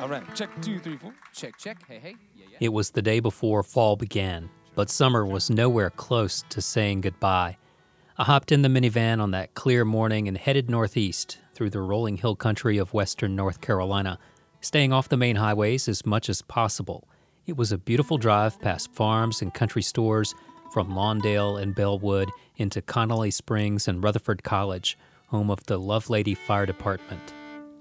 All right, check two, three, four. Check, check. Hey, hey. Yeah, yeah. It was the day before fall began, but summer was nowhere close to saying goodbye. I hopped in the minivan on that clear morning and headed northeast through the rolling hill country of western North Carolina, staying off the main highways as much as possible. It was a beautiful drive past farms and country stores from Lawndale and Belwood into Connelly Springs and Rutherford College, home of the Lovelady Fire Department.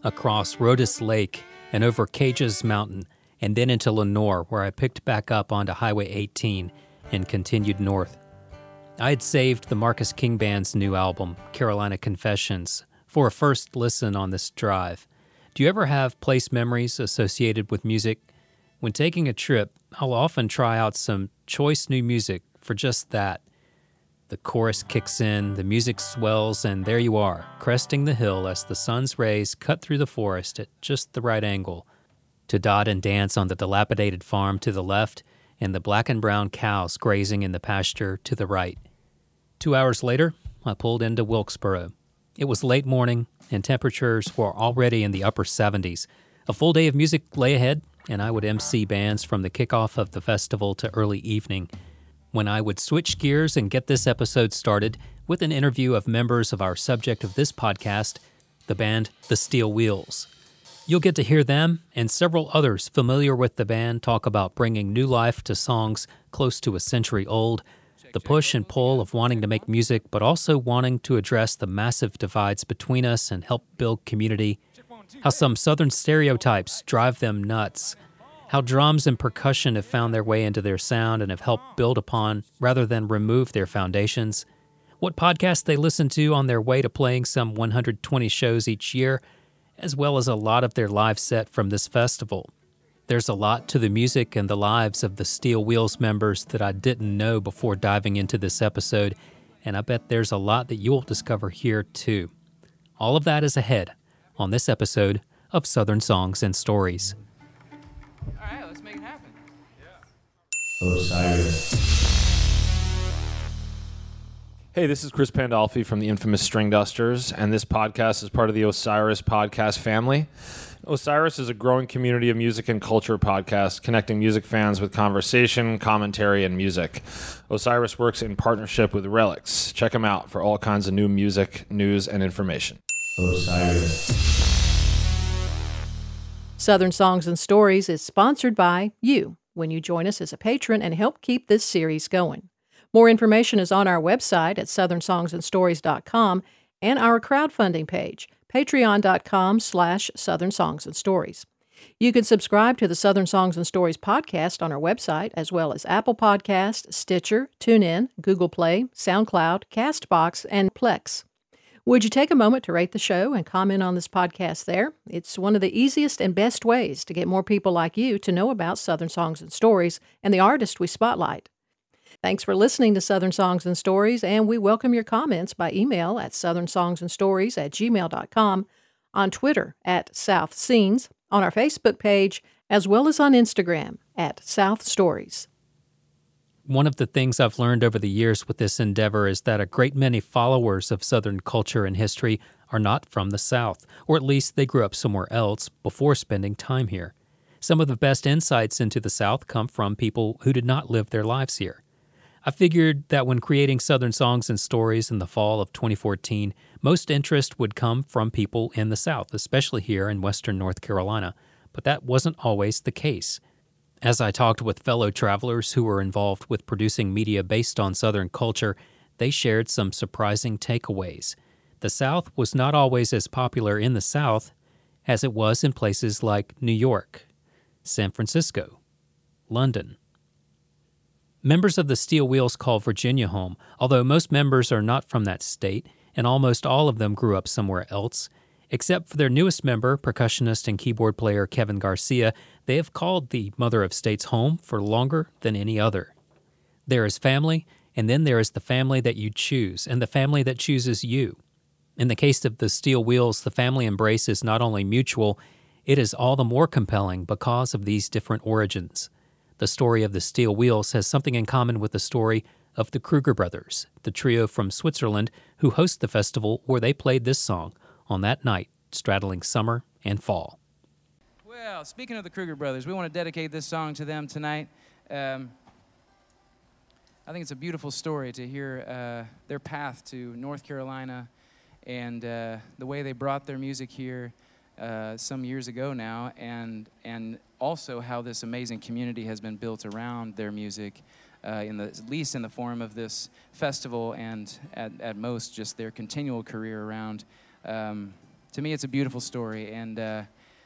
Across Rhodhiss Lake and over Cajah's Mountain, and then into Lenoir, where I picked back up onto Highway 18 and continued north. I had saved the Marcus King Band's new album, Carolina Confessions, for a first listen on this drive. Do you ever have place memories associated with music? When taking a trip, I'll often try out some choice new music for just that. The chorus kicks in, the music swells, and there you are, cresting the hill as the sun's rays cut through the forest at just the right angle to dot and dance on the dilapidated farm to the left and the black and brown cows grazing in the pasture to the right. Two hours later, I pulled into Wilkesboro. It was late morning, and temperatures were already in the upper 70s. A full day of music lay ahead, and I would MC bands from the kickoff of the festival to early evening when I would switch gears and get this episode started with an interview of members of our subject of this podcast, the band The Steel Wheels. You'll get to hear them and several others familiar with the band talk about bringing new life to songs close to a century old, the push and pull of wanting to make music, but also wanting to address the massive divides between us and help build community, how some Southern stereotypes drive them nuts how drums and percussion have found their way into their sound and have helped build upon rather than remove their foundations, what podcasts they listen to on their way to playing some 120 shows each year, as well as a lot of their live set from this festival. There's a lot to the music and the lives of the Steel Wheels members that I didn't know before diving into this episode, and I bet there's a lot that you will discover here too. All of that is ahead on this episode of Southern Songs and Stories. All right, let's make it happen. Osiris. Oh, hey, this is Chris Pandolfi from the infamous Stringdusters, and this podcast is part of the Osiris podcast family. Osiris is a growing community of music and culture podcasts connecting music fans with conversation, commentary, and music. Osiris works in partnership with Relix. Check them out for all kinds of new music, news, and information. Oh, Osiris. Southern Songs and Stories is sponsored by you when you join us as a patron and help keep this series going. More information is on our website at southernsongsandstories.com and our crowdfunding page, patreon.com slash southern songs and stories. You can subscribe to the Southern Songs and Stories podcast on our website, as well as Apple Podcast, Stitcher, TuneIn, Google Play, SoundCloud, Castbox, and Plex. Would you take a moment to rate the show and comment on this podcast there? It's one of the easiest and best ways to get more people like you to know about Southern Songs and Stories and the artist we spotlight. Thanks for listening to Southern Songs and Stories, and we welcome your comments by email at southernsongsandstories at gmail.com, on Twitter at South Scenes, on our Facebook page, as well as on Instagram at South Stories. One of the things I've learned over the years with this endeavor is that a great many followers of Southern culture and history are not from the South, or at least they grew up somewhere else before spending time here. Some of the best insights into the South come from people who did not live their lives here. I figured that when creating Southern Songs and Stories in the fall of 2014, most interest would come from people in the South, especially here in Western North Carolina, but that wasn't always the case. As I talked with fellow travelers who were involved with producing media based on Southern culture, they shared some surprising takeaways. The South was not always as popular in the South as it was in places like New York, San Francisco, London, Members of the Steel Wheels call Virginia home, although most members are not from that state, and almost all of them grew up somewhere else. Except for their newest member, percussionist and keyboard player Kevin Garcia, they have called the Mother of States home for longer than any other. There is family, and then there is the family that you choose, and the family that chooses you. In the case of the Steel Wheels, the family embrace is not only mutual, it is all the more compelling because of these different origins. The story of the Steel Wheels has something in common with the story of the Kruger Brothers, the trio from Switzerland who host the festival where they played this song on that night, straddling summer and fall. Well, speaking of the Kruger brothers, we want to dedicate this song to them tonight. Um, I think it's a beautiful story to hear uh, their path to North Carolina and uh, the way they brought their music here uh, some years ago now, and and also how this amazing community has been built around their music, uh, in the at least in the form of this festival, and at, at most just their continual career around. Um, to me, it's a beautiful story, and uh,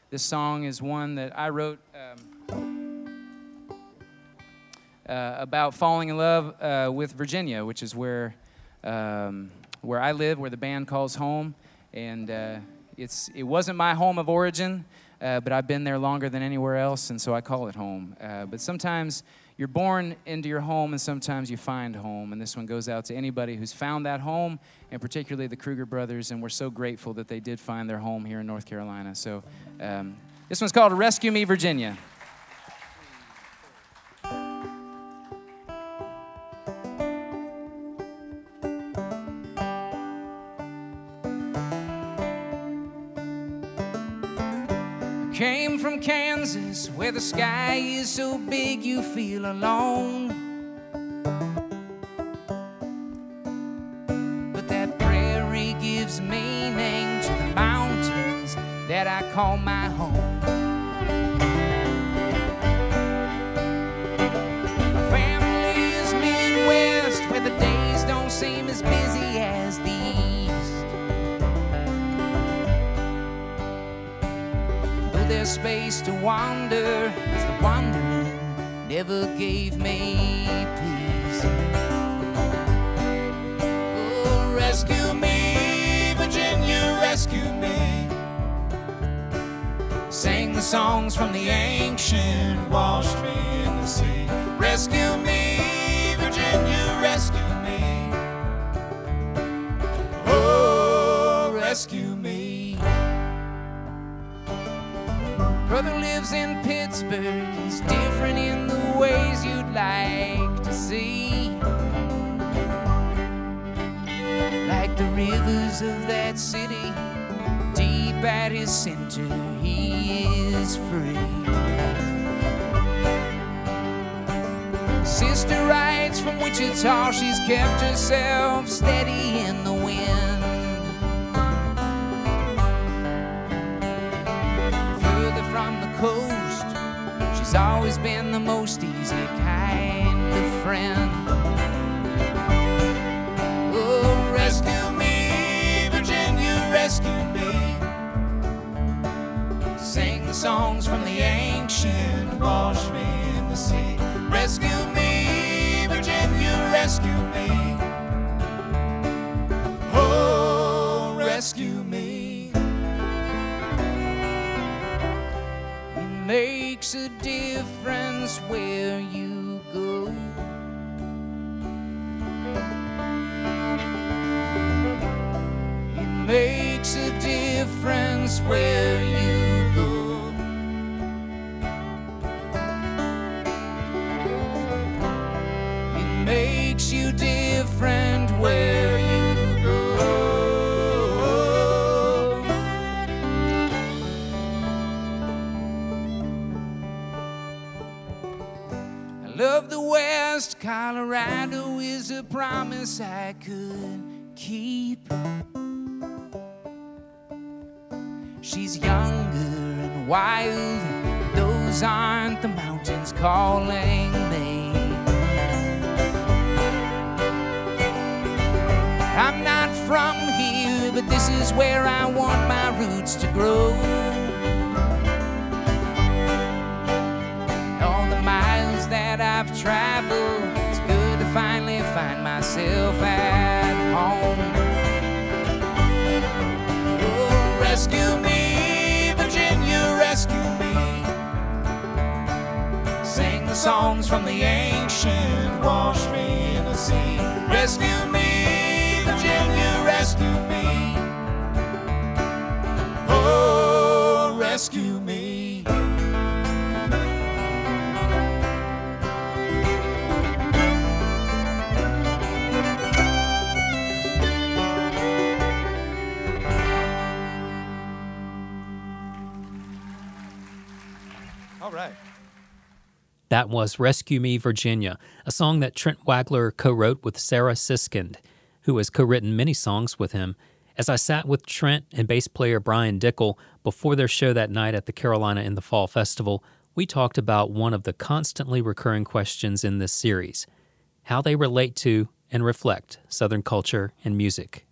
this song is one that I wrote. Um, uh, about falling in love uh, with Virginia, which is where um, where I live, where the band calls home, and uh, it's it wasn't my home of origin, uh, but I've been there longer than anywhere else, and so I call it home. Uh, but sometimes you're born into your home, and sometimes you find home, and this one goes out to anybody who's found that home, and particularly the Kruger brothers, and we're so grateful that they did find their home here in North Carolina. So um, this one's called "Rescue Me, Virginia." Came from Kansas, where the sky is so big you feel alone. But that prairie gives meaning to the mountains that I call my home. Space to wander, it's the wandering never gave me peace. Oh, rescue me, Virginia, rescue me. Sang the songs from the ancient, washed me in the sea. Rescue me, Virginia, rescue me. Oh, rescue me. Lives in Pittsburgh. He's different in the ways you'd like to see. Like the rivers of that city, deep at his center, he is free. Sister writes from Wichita, she's kept herself steady in the friend. Oh, rescue me, Virginia, rescue me. Sing the songs from the ancient, wash me in the sea. Rescue me, Virginia, rescue me. Oh, rescue me. It makes a difference where you difference where you go. It makes you different where you go. I love the West. Colorado is a promise I could calling me. I'm not from here, but this is where I want my roots to grow. all the miles that I've traveled. It's good to finally find myself at home. Oh, rescue me, Virginia, rescue songs from the ancient, wash me in the sea. Rescue me, Virginia, rescue me. Oh, rescue That was Rescue Me, Virginia, a song that Trent Wagler co wrote with Sarah Siskind, who has co written many songs with him. As I sat with Trent and bass player Brian Dickel before their show that night at the Carolina in the Fall Festival, we talked about one of the constantly recurring questions in this series how they relate to and reflect Southern culture and music.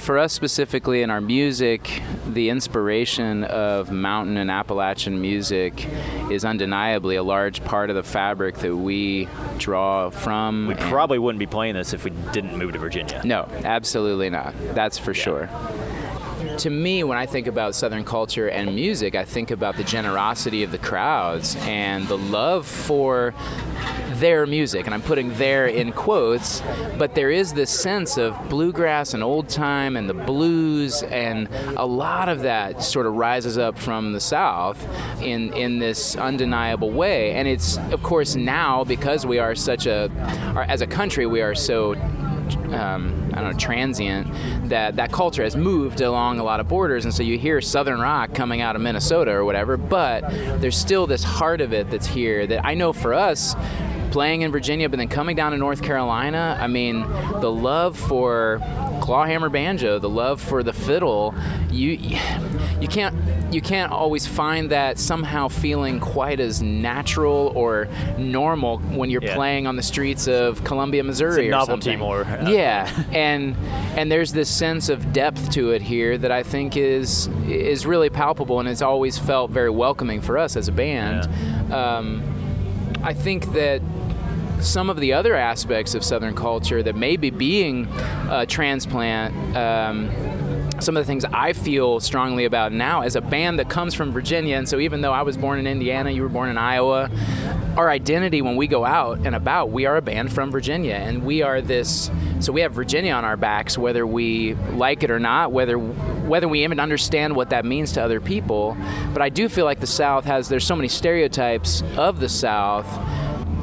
For us specifically in our music, the inspiration of mountain and Appalachian music is undeniably a large part of the fabric that we draw from. We probably wouldn't be playing this if we didn't move to Virginia. No, absolutely not. That's for sure. To me, when I think about Southern culture and music, I think about the generosity of the crowds and the love for their music. And I'm putting their in quotes, but there is this sense of bluegrass and old time and the blues, and a lot of that sort of rises up from the South in, in this undeniable way. And it's, of course, now because we are such a, as a country, we are so um, I don't know, transient, that that culture has moved along a lot of borders, and so you hear Southern rock coming out of Minnesota or whatever, but there's still this heart of it that's here that I know for us, playing in Virginia, but then coming down to North Carolina, I mean, the love for clawhammer banjo, the love for the fiddle, you you can't you can't always find that somehow feeling quite as natural or normal when you're Yeah. playing on the streets of Columbia, Missouri. or novelty something. more, uh, Yeah, and and there's this sense of depth to it here that I think is is really palpable, and it's always felt very welcoming for us as a band. Um, I think that some of the other aspects of Southern culture that maybe being a transplant. Um, some of the things I feel strongly about now as a band that comes from Virginia, and so even though I was born in Indiana, you were born in Iowa, our identity when we go out and about, we are a band from Virginia, and we are this. So we have Virginia on our backs, whether we like it or not, whether whether we even understand what that means to other people. But I do feel like the South has there's so many stereotypes of the South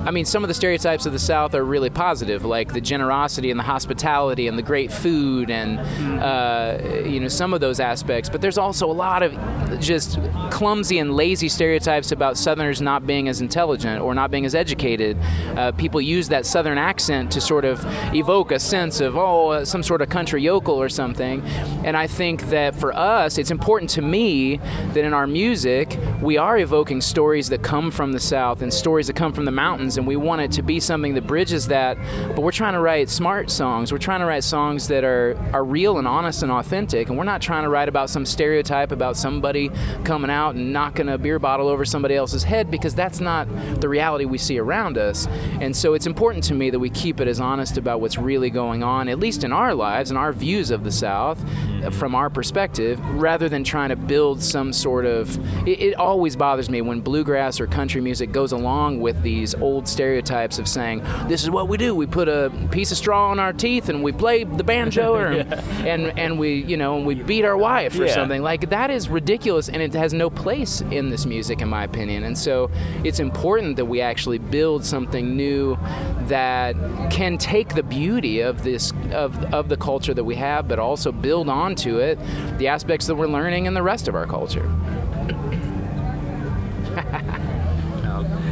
I mean, some of the stereotypes of the South are really positive, like the generosity and the hospitality and the great food and, uh, you know, some of those aspects. But there's also a lot of just clumsy and lazy stereotypes about Southerners not being as intelligent or not being as educated. Uh, people use that Southern accent to sort of evoke a sense of, oh, uh, some sort of country yokel or something. And I think that for us, it's important to me that in our music, we are evoking stories that come from the South and stories that come from the mountains, and we want it to be something that bridges that. But we're trying to write smart songs. We're trying to write songs that are, are real and honest and authentic, and we're not trying to write about some stereotype about somebody coming out and knocking a beer bottle over somebody else's head because that's not the reality we see around us. And so it's important to me that we keep it as honest about what's really going on, at least in our lives and our views of the South from our perspective, rather than trying to build some sort of. It, it always bothers me when bluegrass or country music goes along with these old stereotypes of saying, this is what we do. We put a piece of straw in our teeth and we play the banjo or, and, and we, you know, and we beat our wife or Yeah. something. Like, that is ridiculous and it has no place in this music, in my opinion. And so it's important that we actually build something new that can take the beauty of this of, of the culture that we have, but also build onto it the aspects that we're learning in the rest of our culture.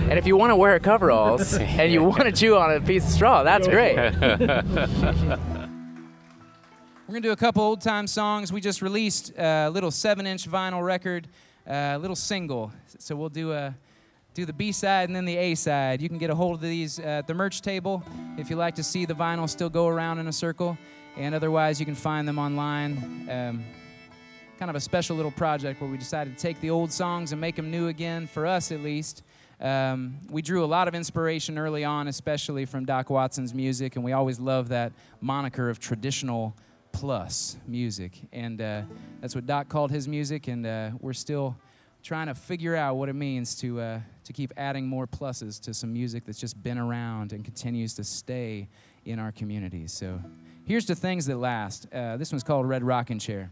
and if you want to wear coveralls and you want to chew on a piece of straw, that's great. We're gonna do a couple old time songs. We just released a little seven inch vinyl record, a little single. So we'll do a do the B side and then the A side. You can get a hold of these at the merch table if you like to see the vinyl still go around in a circle, and otherwise you can find them online. Um, kind of a special little project where we decided to take the old songs and make them new again, for us at least. Um, we drew a lot of inspiration early on, especially from Doc Watson's music, and we always love that moniker of traditional plus music. And uh, that's what Doc called his music, and uh, we're still trying to figure out what it means to, uh, to keep adding more pluses to some music that's just been around and continues to stay in our communities. So here's to things that last. Uh, this one's called Red Rockin' Chair.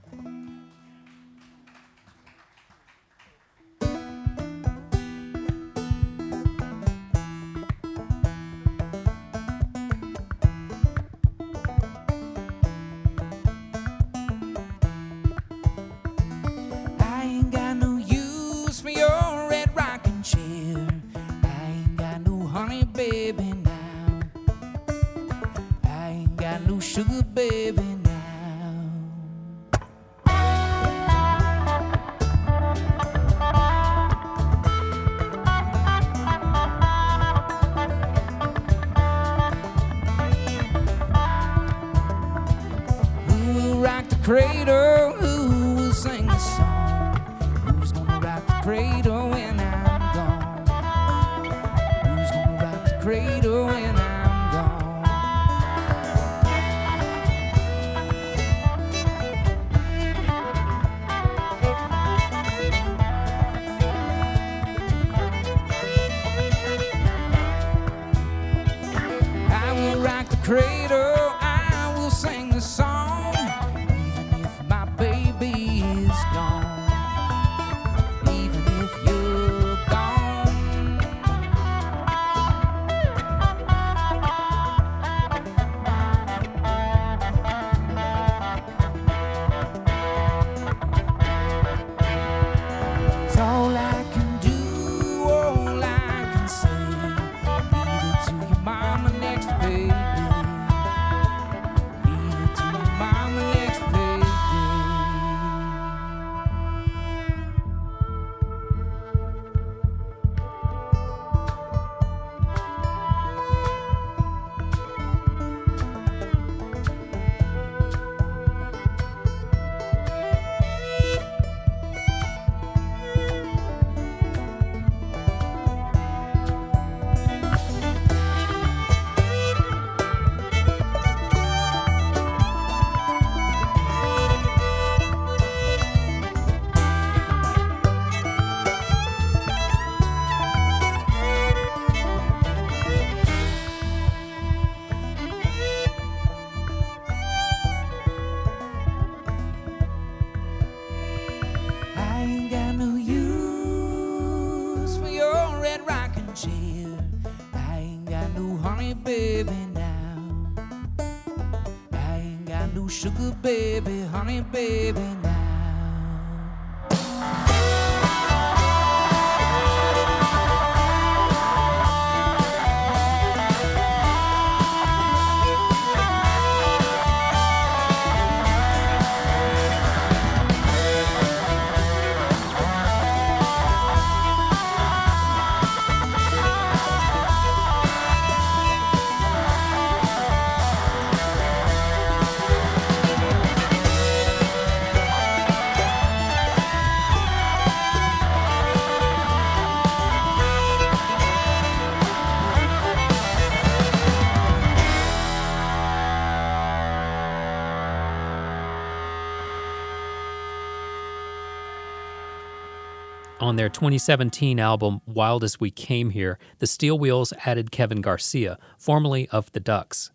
On their 2017 album Wild as We Came Here, the Steel Wheels added Kevin Garcia, formerly of the Duhks.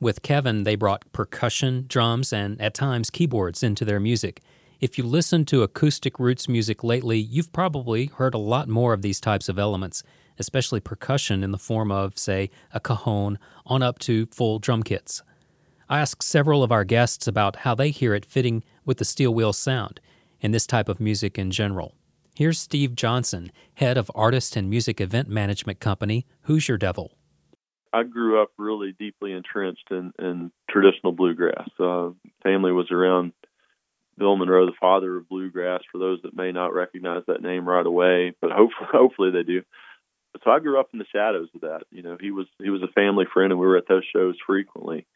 With Kevin, they brought percussion, drums, and at times keyboards into their music. If you listen to acoustic roots music lately, you've probably heard a lot more of these types of elements, especially percussion in the form of, say, a cajon on up to full drum kits. I asked several of our guests about how they hear it fitting with the steel wheel sound and this type of music in general. Here's Steve Johnson, head of artist and music event management company Hoosier Devil. I grew up really deeply entrenched in, in traditional bluegrass. Uh, family was around Bill Monroe, the father of bluegrass. For those that may not recognize that name right away, but hopefully, hopefully they do. So I grew up in the shadows of that. You know, he was he was a family friend, and we were at those shows frequently.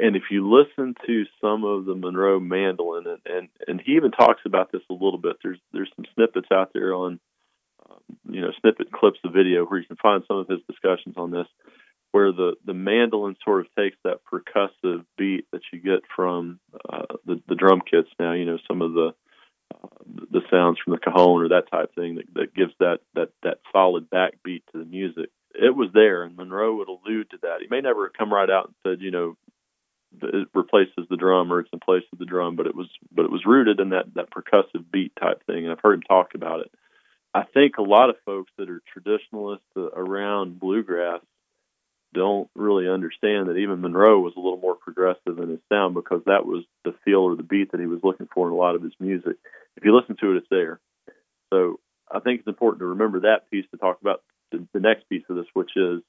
And if you listen to some of the Monroe mandolin, and, and and he even talks about this a little bit. There's there's some snippets out there on, um, you know, snippet clips of video where you can find some of his discussions on this, where the the mandolin sort of takes that percussive beat that you get from uh, the the drum kits. Now, you know, some of the uh, the sounds from the cajon or that type thing that, that gives that that that solid backbeat to the music. It was there, and Monroe would allude to that. He may never come right out and said, you know, it replaces the drum or it's in place of the drum, but it was but it was rooted in that that percussive beat type thing, and I've heard him talk about it. I think a lot of folks that are traditionalists uh, around bluegrass don't really understand that even Monroe was a little more progressive in his sound because that was the feel or the beat that he was looking for in a lot of his music. If you listen to it, it's there. So I think it's important to remember that piece to talk about the, the next piece of this, which is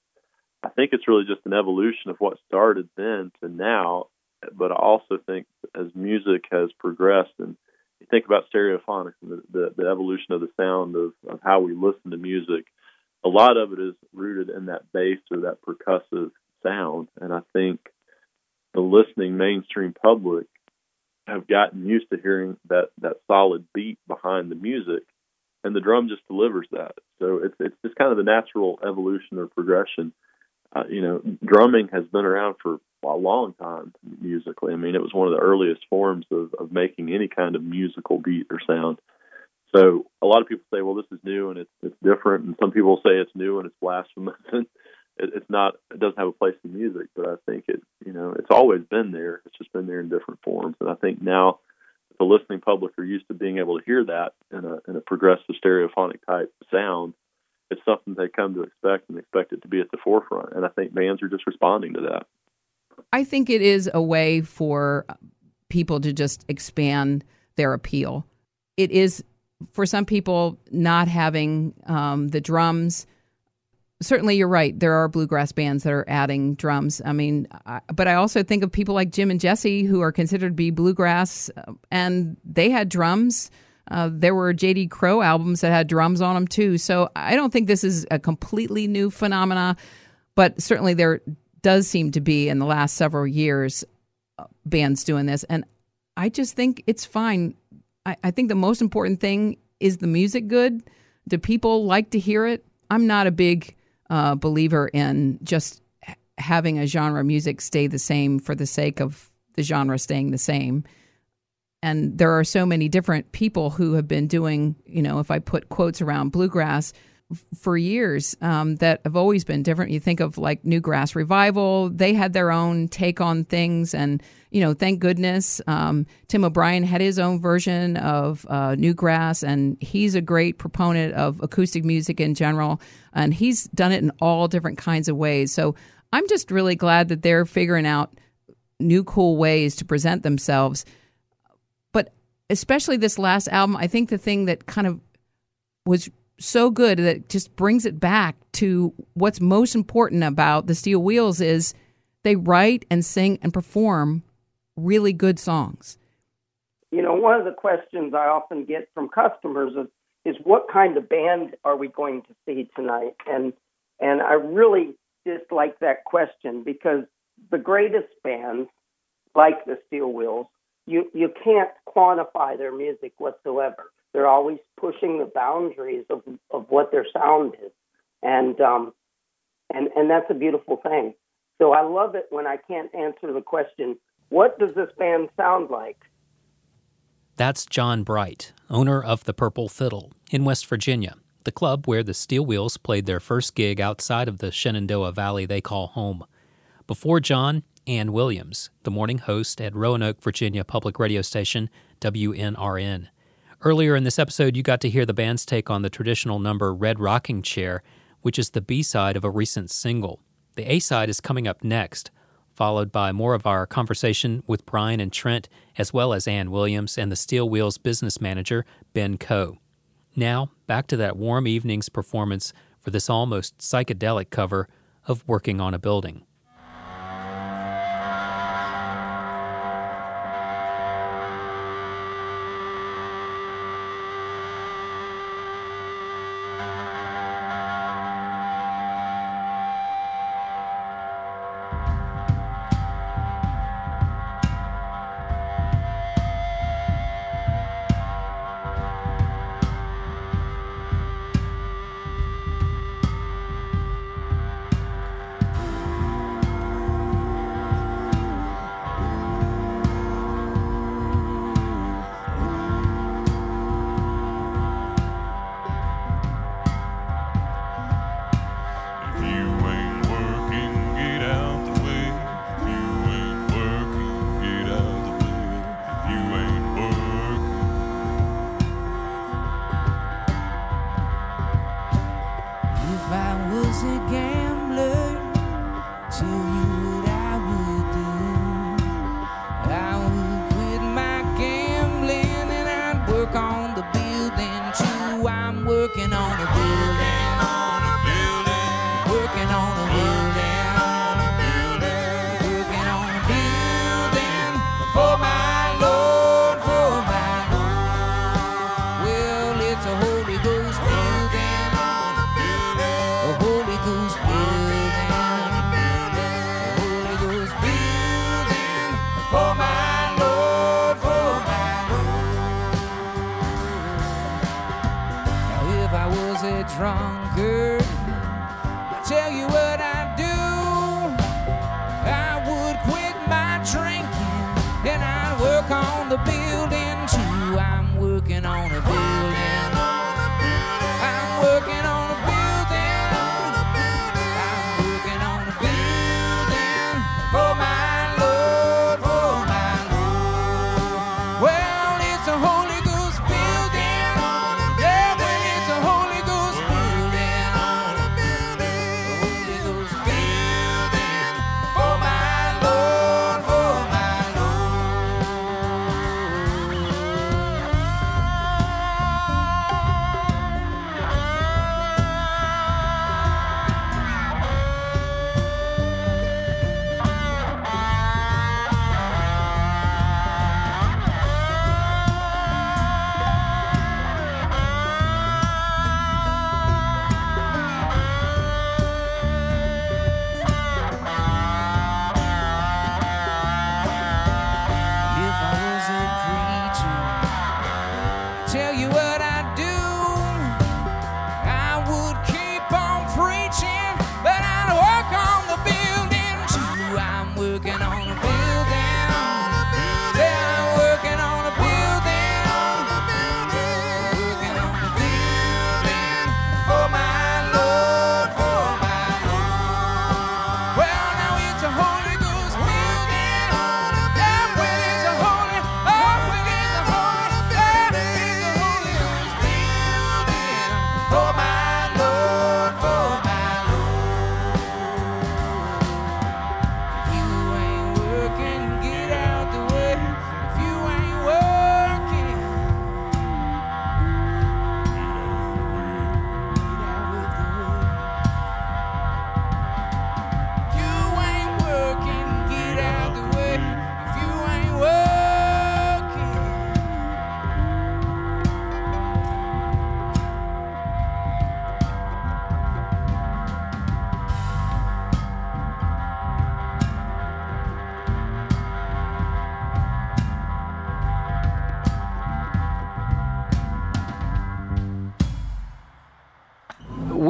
I think it's really just an evolution of what started then to now. But I also think as music has progressed and you think about stereophonics and the, the, the evolution of the sound of, of how we listen to music, a lot of it is rooted in that bass or that percussive sound. And I think the listening mainstream public have gotten used to hearing that, that solid beat behind the music and the drum just delivers that. So it's it's just kind of the natural evolution or progression. Uh, you know, drumming has been around for a long time musically. I mean, it was one of the earliest forms of, of making any kind of musical beat or sound. So a lot of people say, well, this is new and it's it's different, and some people say it's new and it's blasphemous. And it, it's not. It doesn't have a place in music, but I think it you know, it's always been there. It's just been there in different forms. And I think now the listening public are used to being able to hear that in a in a progressive stereophonic type sound. It's something they come to expect and expect it to be at the forefront. And I think bands are just responding to that. I think it is a way for people to just expand their appeal. It is for some people not having um, the drums certainly you're right. There are bluegrass bands that are adding drums. I mean, I, but I also think of people like Jim and Jesse who are considered to be bluegrass, uh, and they had drums. Uh, there were J.D. Crowe albums that had drums on them too. So I don't think this is a completely new phenomena, but certainly there does seem to be in the last several years uh, bands doing this, and I just think it's fine. I, I think the most important thing is the music good. Do people like to hear it? I'm not a big uh, believer in just having a genre of music stay the same for the sake of the genre staying the same. And there are so many different people who have been doing, you know, if I put quotes around bluegrass, for years um, that have always been different. You think of like New Grass Revival; they had their own take on things, and you know, thank goodness um, Tim O'Brien had his own version of uh, Newgrass, and he's a great proponent of acoustic music in general, and he's done it in all different kinds of ways. So I'm just really glad that they're figuring out new cool ways to present themselves. Especially this last album, I think the thing that kind of was so good that just brings it back to what's most important about the Steel Wheels is they write and sing and perform really good songs. You know, one of the questions I often get from customers is, is what kind of band are we going to see tonight? And and I really dislike that question because the greatest bands, like the Steel Wheels, you you can't quantify their music whatsoever. They're always pushing the boundaries of of what their sound is, and um, and and that's a beautiful thing. So I love it when I can't answer the question, "What does this band sound like?" That's John Bright, owner of the Purple Fiddle in West Virginia, the club where the Steel Wheels played their first gig outside of the Shenandoah Valley they call home. Before John, Ann Williams, the morning host at Roanoke, Virginia public radio station WNRN. Earlier in this episode, you got to hear the band's take on the traditional number Red Rocking Chair, which is the B side of a recent single. The A side is coming up next, followed by more of our conversation with Brian and Trent, as well as Ann Williams and the Steel Wheels business manager, Ben Coe. Now, back to that warm evening's performance for this almost psychedelic cover of Working on a Building.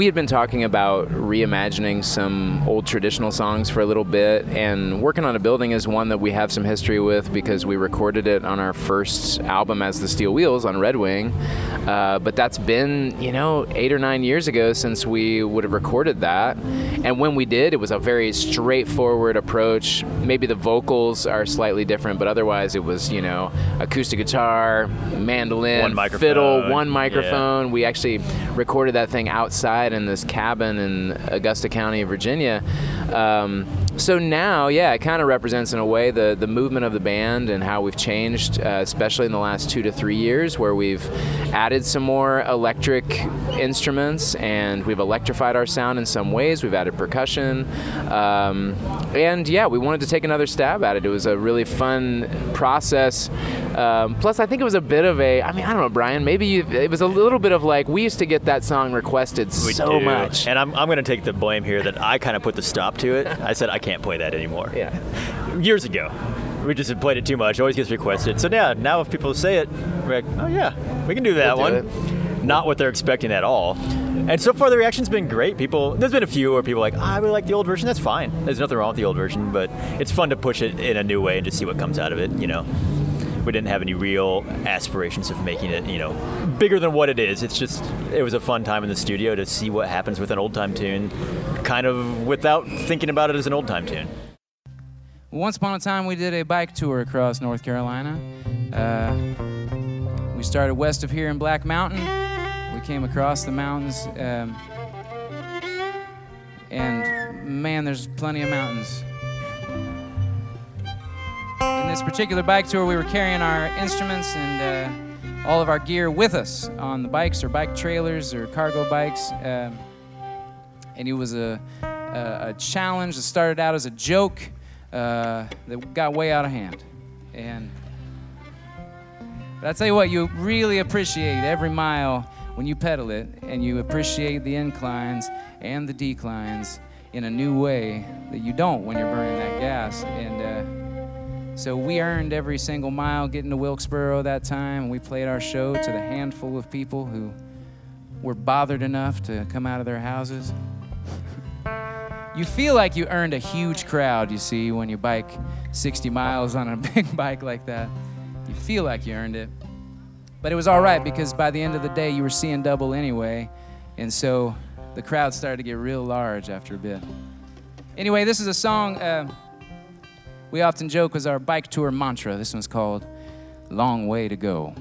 We had been talking about reimagining some old traditional songs for a little bit, and working on a building is one that we have some history with because we recorded it on our first album as the Steel Wheels on Red Wing. Uh, but that's been, you know, eight or nine years ago since we would have recorded that. And when we did, it was a very straightforward approach. Maybe the vocals are slightly different, but otherwise it was, you know, acoustic guitar, mandolin, One fiddle, one yeah. microphone. We actually recorded that thing outside in this cabin in Augusta County, Virginia. Um, so now, yeah, it kind of represents in a way the, the movement of the band and how we've changed, uh, especially in the last two to three years, where we've added some more electric instruments and we've electrified our sound in some ways. We've added percussion. Um, and yeah, we wanted to take another stab at it. It was a really fun process. Um, plus, I think it was a bit of a, I mean, I don't know, Brian, maybe you, it was a little bit of like, we used to get that song requested We so do. much. And I'm, I'm going to take the blame here that I kind of put the stop to it. I said I can't play that anymore. Yeah. Years ago. We just played it too much. Always gets requested. So yeah, now if people say it, we're like, oh yeah, we can do that We'll do one. Not what they're expecting at all. And so far the reaction's been great. People, there's been a few where people are like, "Ah, I really like the old version. That's fine. There's nothing wrong with the old version, but it's fun to push it in a new way and just see what comes out of it. You know, we didn't have any real aspirations of making it, you know, bigger than what it is. It's just it was a fun time in the studio to see what happens with an old time tune, kind of without thinking about it as an old time tune. Once upon a time, we did a bike tour across North Carolina. Uh, we started west of here in Black Mountain. We came across the mountains, um, and man, there's plenty of mountains. In this particular bike tour, we were carrying our instruments and uh, all of our gear with us on the bikes or bike trailers or cargo bikes. Um, and it was a, a, a challenge that started out as a joke uh, that got way out of hand. And but I tell you what, you really appreciate every mile when you pedal it, and you appreciate the inclines and the declines in a new way that you don't when you're burning that gas. And uh, so we earned every single mile getting to Wilkesboro that time. We played our show to the handful of people who were bothered enough to come out of their houses. You feel like you earned a huge crowd, you see, when you bike 60 miles on a big bike like that. You feel like you earned it. But it was all right because by the end of the day, you were seeing double anyway. And so the crowd started to get real large after a bit. Anyway, this is a song uh, we often joke was our bike tour mantra. This one's called Long Way to Go.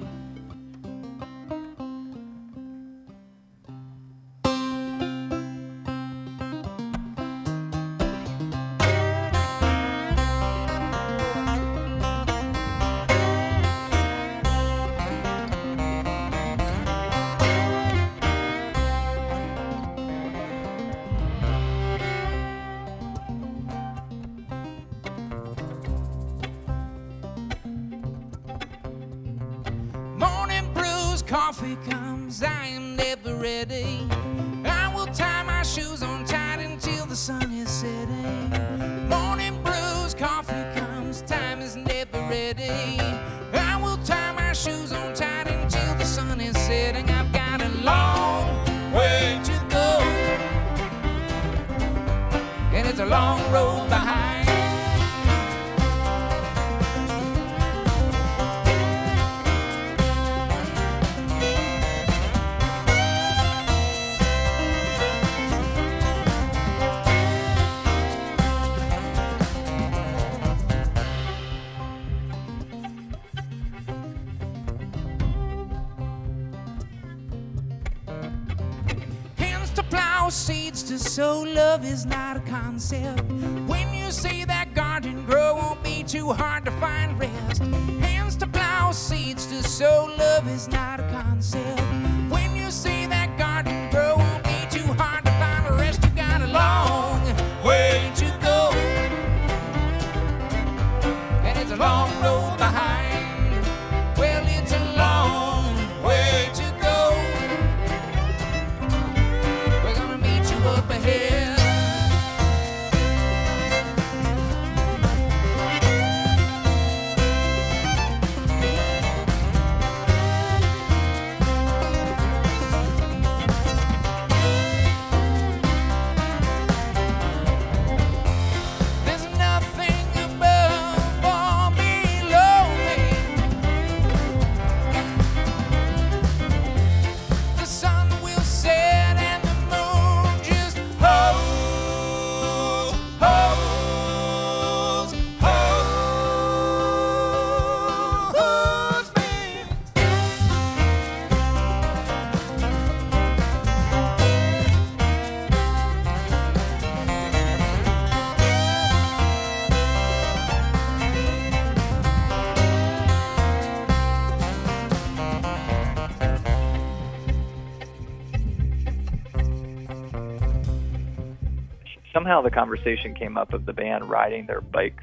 Somehow the conversation came up of the band riding their bikes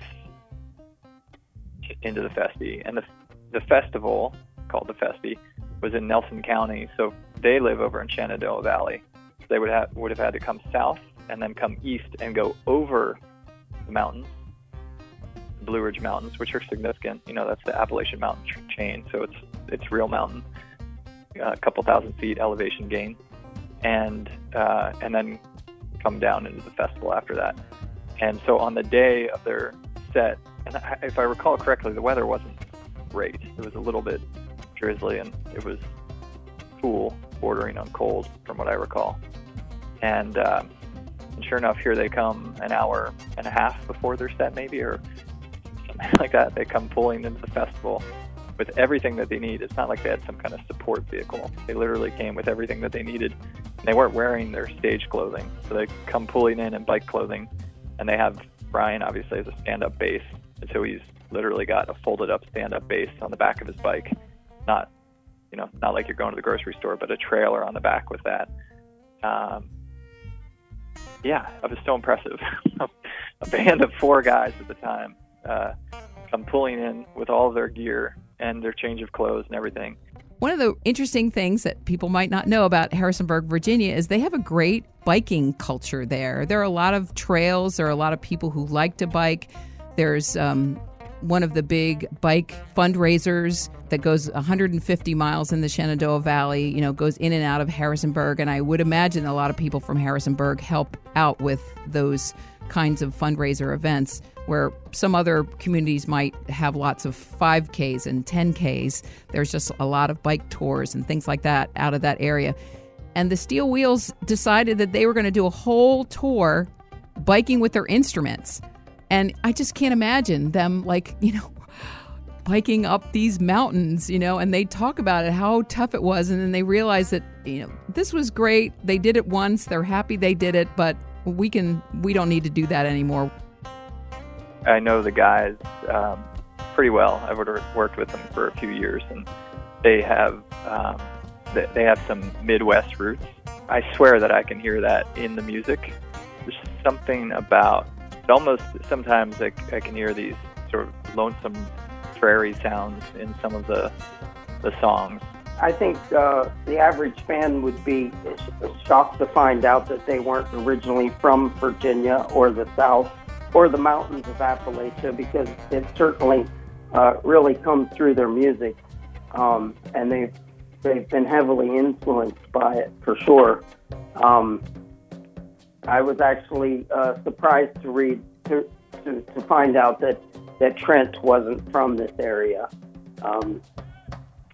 into the Festy, and the the festival called the Festy was in Nelson County. So they live over in Shenandoah Valley. So they would have would have had to come south and then come east and go over the mountains, the Blue Ridge Mountains, which are significant. You know, that's the Appalachian Mountain chain, so it's it's real mountain, uh, a couple thousand feet elevation gain, and uh, and then come down into the festival after that. And so on the day of their set, and I, if I recall correctly, the weather wasn't great. It was a little bit drizzly and it was cool, bordering on cold, from what I recall. And, um, and sure enough, here they come an hour and a half before their set, maybe, or something like that. They come pulling into the festival with everything that they need. It's not like they had some kind of support vehicle. They literally came with everything that they needed. And they weren't wearing their stage clothing, so they come pulling in in bike clothing, and they have Brian obviously as a stand-up bass, and so he's literally got a folded-up stand-up bass on the back of his bike, not you know not like you're going to the grocery store, but a trailer on the back with that. Um, yeah, it was so impressive. a band of four guys at the time uh, come pulling in with all their gear and their change of clothes and everything. One of the interesting things that people might not know about Harrisonburg, Virginia, is they have a great biking culture there. There are a lot of trails, there are a lot of people who like to bike. There's um, one of the big bike fundraisers that goes 150 miles in the Shenandoah Valley, you know, goes in and out of Harrisonburg. And I would imagine a lot of people from Harrisonburg help out with those kinds of fundraiser events where some other communities might have lots of 5Ks and 10Ks. There's just a lot of bike tours and things like that out of that area. And the Steel Wheels decided that they were going to do a whole tour biking with their instruments. And I just can't imagine them, like, you know, biking up these mountains, you know, and they talk about it, how tough it was. And then they realize that, you know, this was great. They did it once. They're happy they did it, but we can, we don't need to do that anymore. I know the guys um, pretty well. I've worked with them for a few years, and they have um, they have some Midwest roots. I swear that I can hear that in the music. There's something about it almost sometimes I, I can hear these sort of lonesome prairie sounds in some of the the songs. I think uh, the average fan would be shocked to find out that they weren't originally from Virginia or the South or the mountains of Appalachia because it certainly uh, really comes through their music, um, and they've they've been heavily influenced by it for sure. Um, I was actually uh, surprised to read to, to, to find out that that Trent wasn't from this area. Um,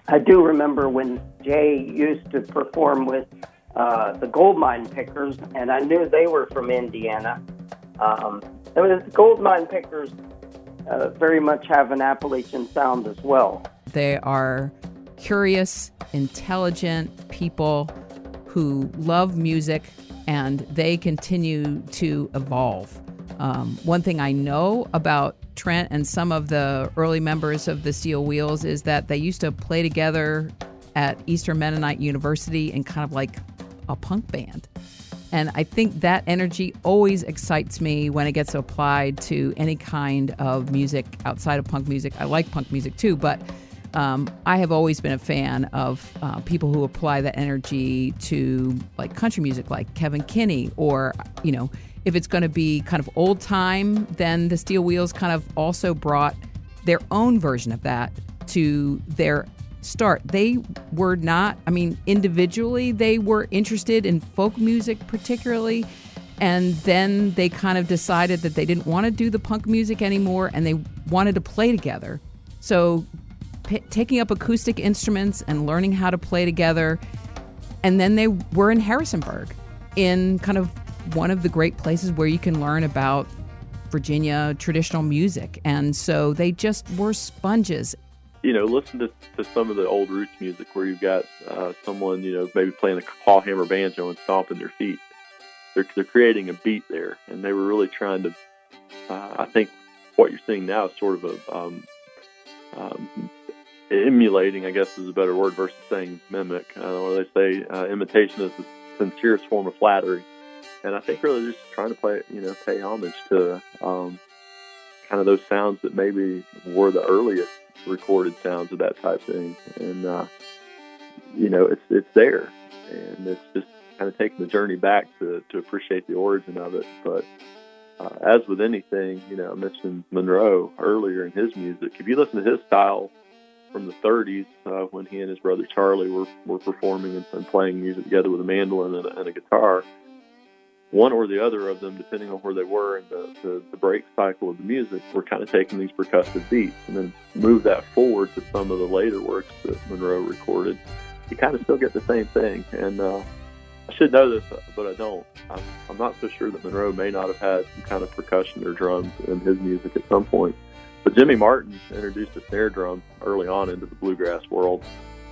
I do remember when Jay used to perform with uh, the Goldmine Pickers, and I knew they were from Indiana. Um, the Goldmine Pickers uh, very much have an Appalachian sound as well. They are curious, intelligent people who love music and they continue to evolve. Um, one thing I know about Trent and some of the early members of the Steel Wheels is that they used to play together at Eastern Mennonite University in kind of like a punk band. And I think that energy always excites me when it gets applied to any kind of music outside of punk music. I like punk music too, but um, I have always been a fan of uh, people who apply that energy to like country music, like Kevin Kinney, or, you know, if it's going to be kind of old time, then the Steel Wheels kind of also brought their own version of that to their start. They were not, I mean, individually, they were interested in folk music particularly. And then they kind of decided that they didn't want to do the punk music anymore and they wanted to play together. So, p- taking up acoustic instruments and learning how to play together. And then they were in Harrisonburg in kind of one of the great places where you can learn about Virginia traditional music. And so they just were sponges you know, listen to, to some of the old roots music where you've got uh, someone, you know, maybe playing a claw hammer banjo and stomping their feet. They're, they're creating a beat there, and they were really trying to. Uh, I think what you're seeing now is sort of a um, um, emulating, I guess is a better word versus saying mimic. Uh, or they say uh, imitation is the sincerest form of flattery. And I think really just trying to play, you know, pay homage to um, kind of those sounds that maybe were the earliest recorded sounds of that type thing, and uh, you know, it's it's there, and it's just kind of taking the journey back to to appreciate the origin of it. But uh, as with anything, you know, I mentioned Monroe earlier in his music. If you listen to his style from the 30s, uh, when he and his brother Charlie were were performing and, and playing music together with a mandolin and a, and a guitar one or the other of them, depending on where they were in the, the, the break cycle of the music, were kind of taking these percussive beats and then move that forward to some of the later works that Monroe recorded. You kind of still get the same thing. And uh, I should know this, but I don't. I'm, I'm not so sure that Monroe may not have had some kind of percussion or drums in his music at some point. But Jimmy Martin introduced the snare drum early on into the bluegrass world,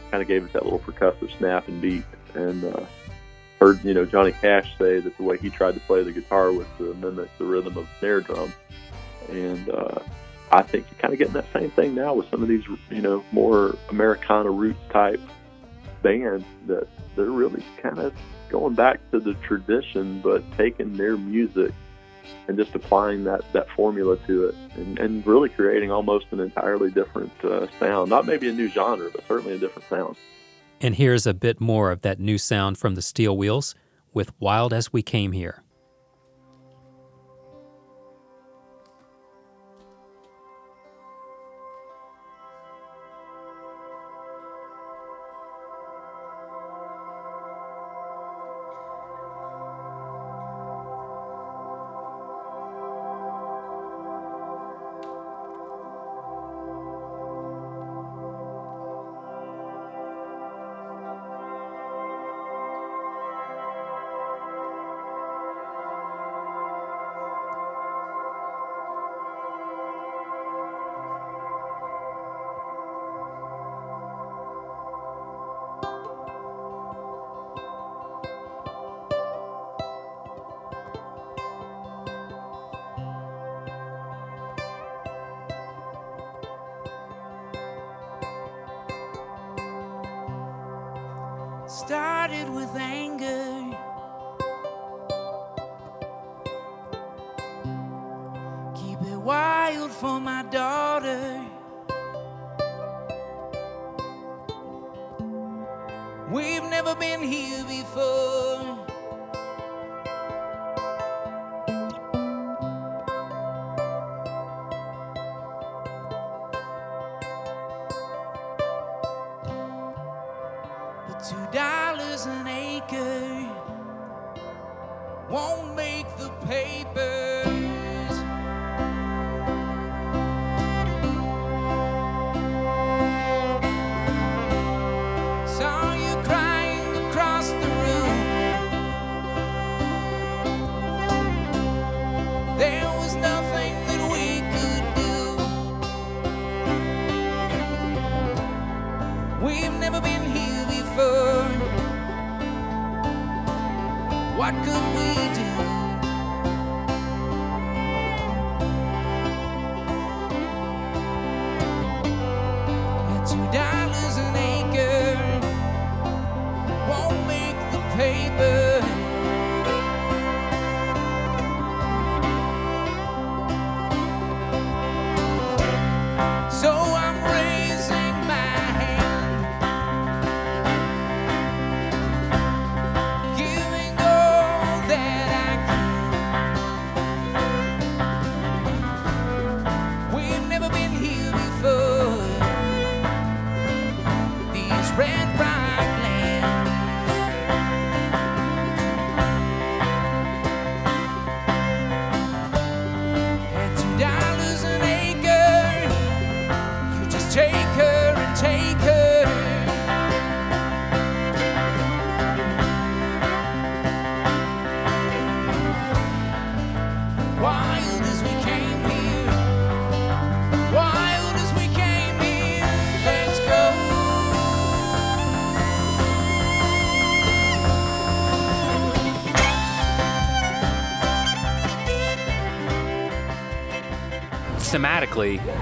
kind of gave it that little percussive snap and beat. And uh, heard you know Johnny Cash say that the way he tried to play the guitar was to mimic the rhythm of snare drum, and uh, I think you're kind of getting that same thing now with some of these you know more Americana roots type bands that they're really kind of going back to the tradition, but taking their music and just applying that, that formula to it and, and really creating almost an entirely different uh, sound. Not maybe a new genre, but certainly a different sound. And here's a bit more of that new sound from the Steel Wheels with Wild as We Came Here. Started with anger. Keep it wild for my daughter. We've never been here before.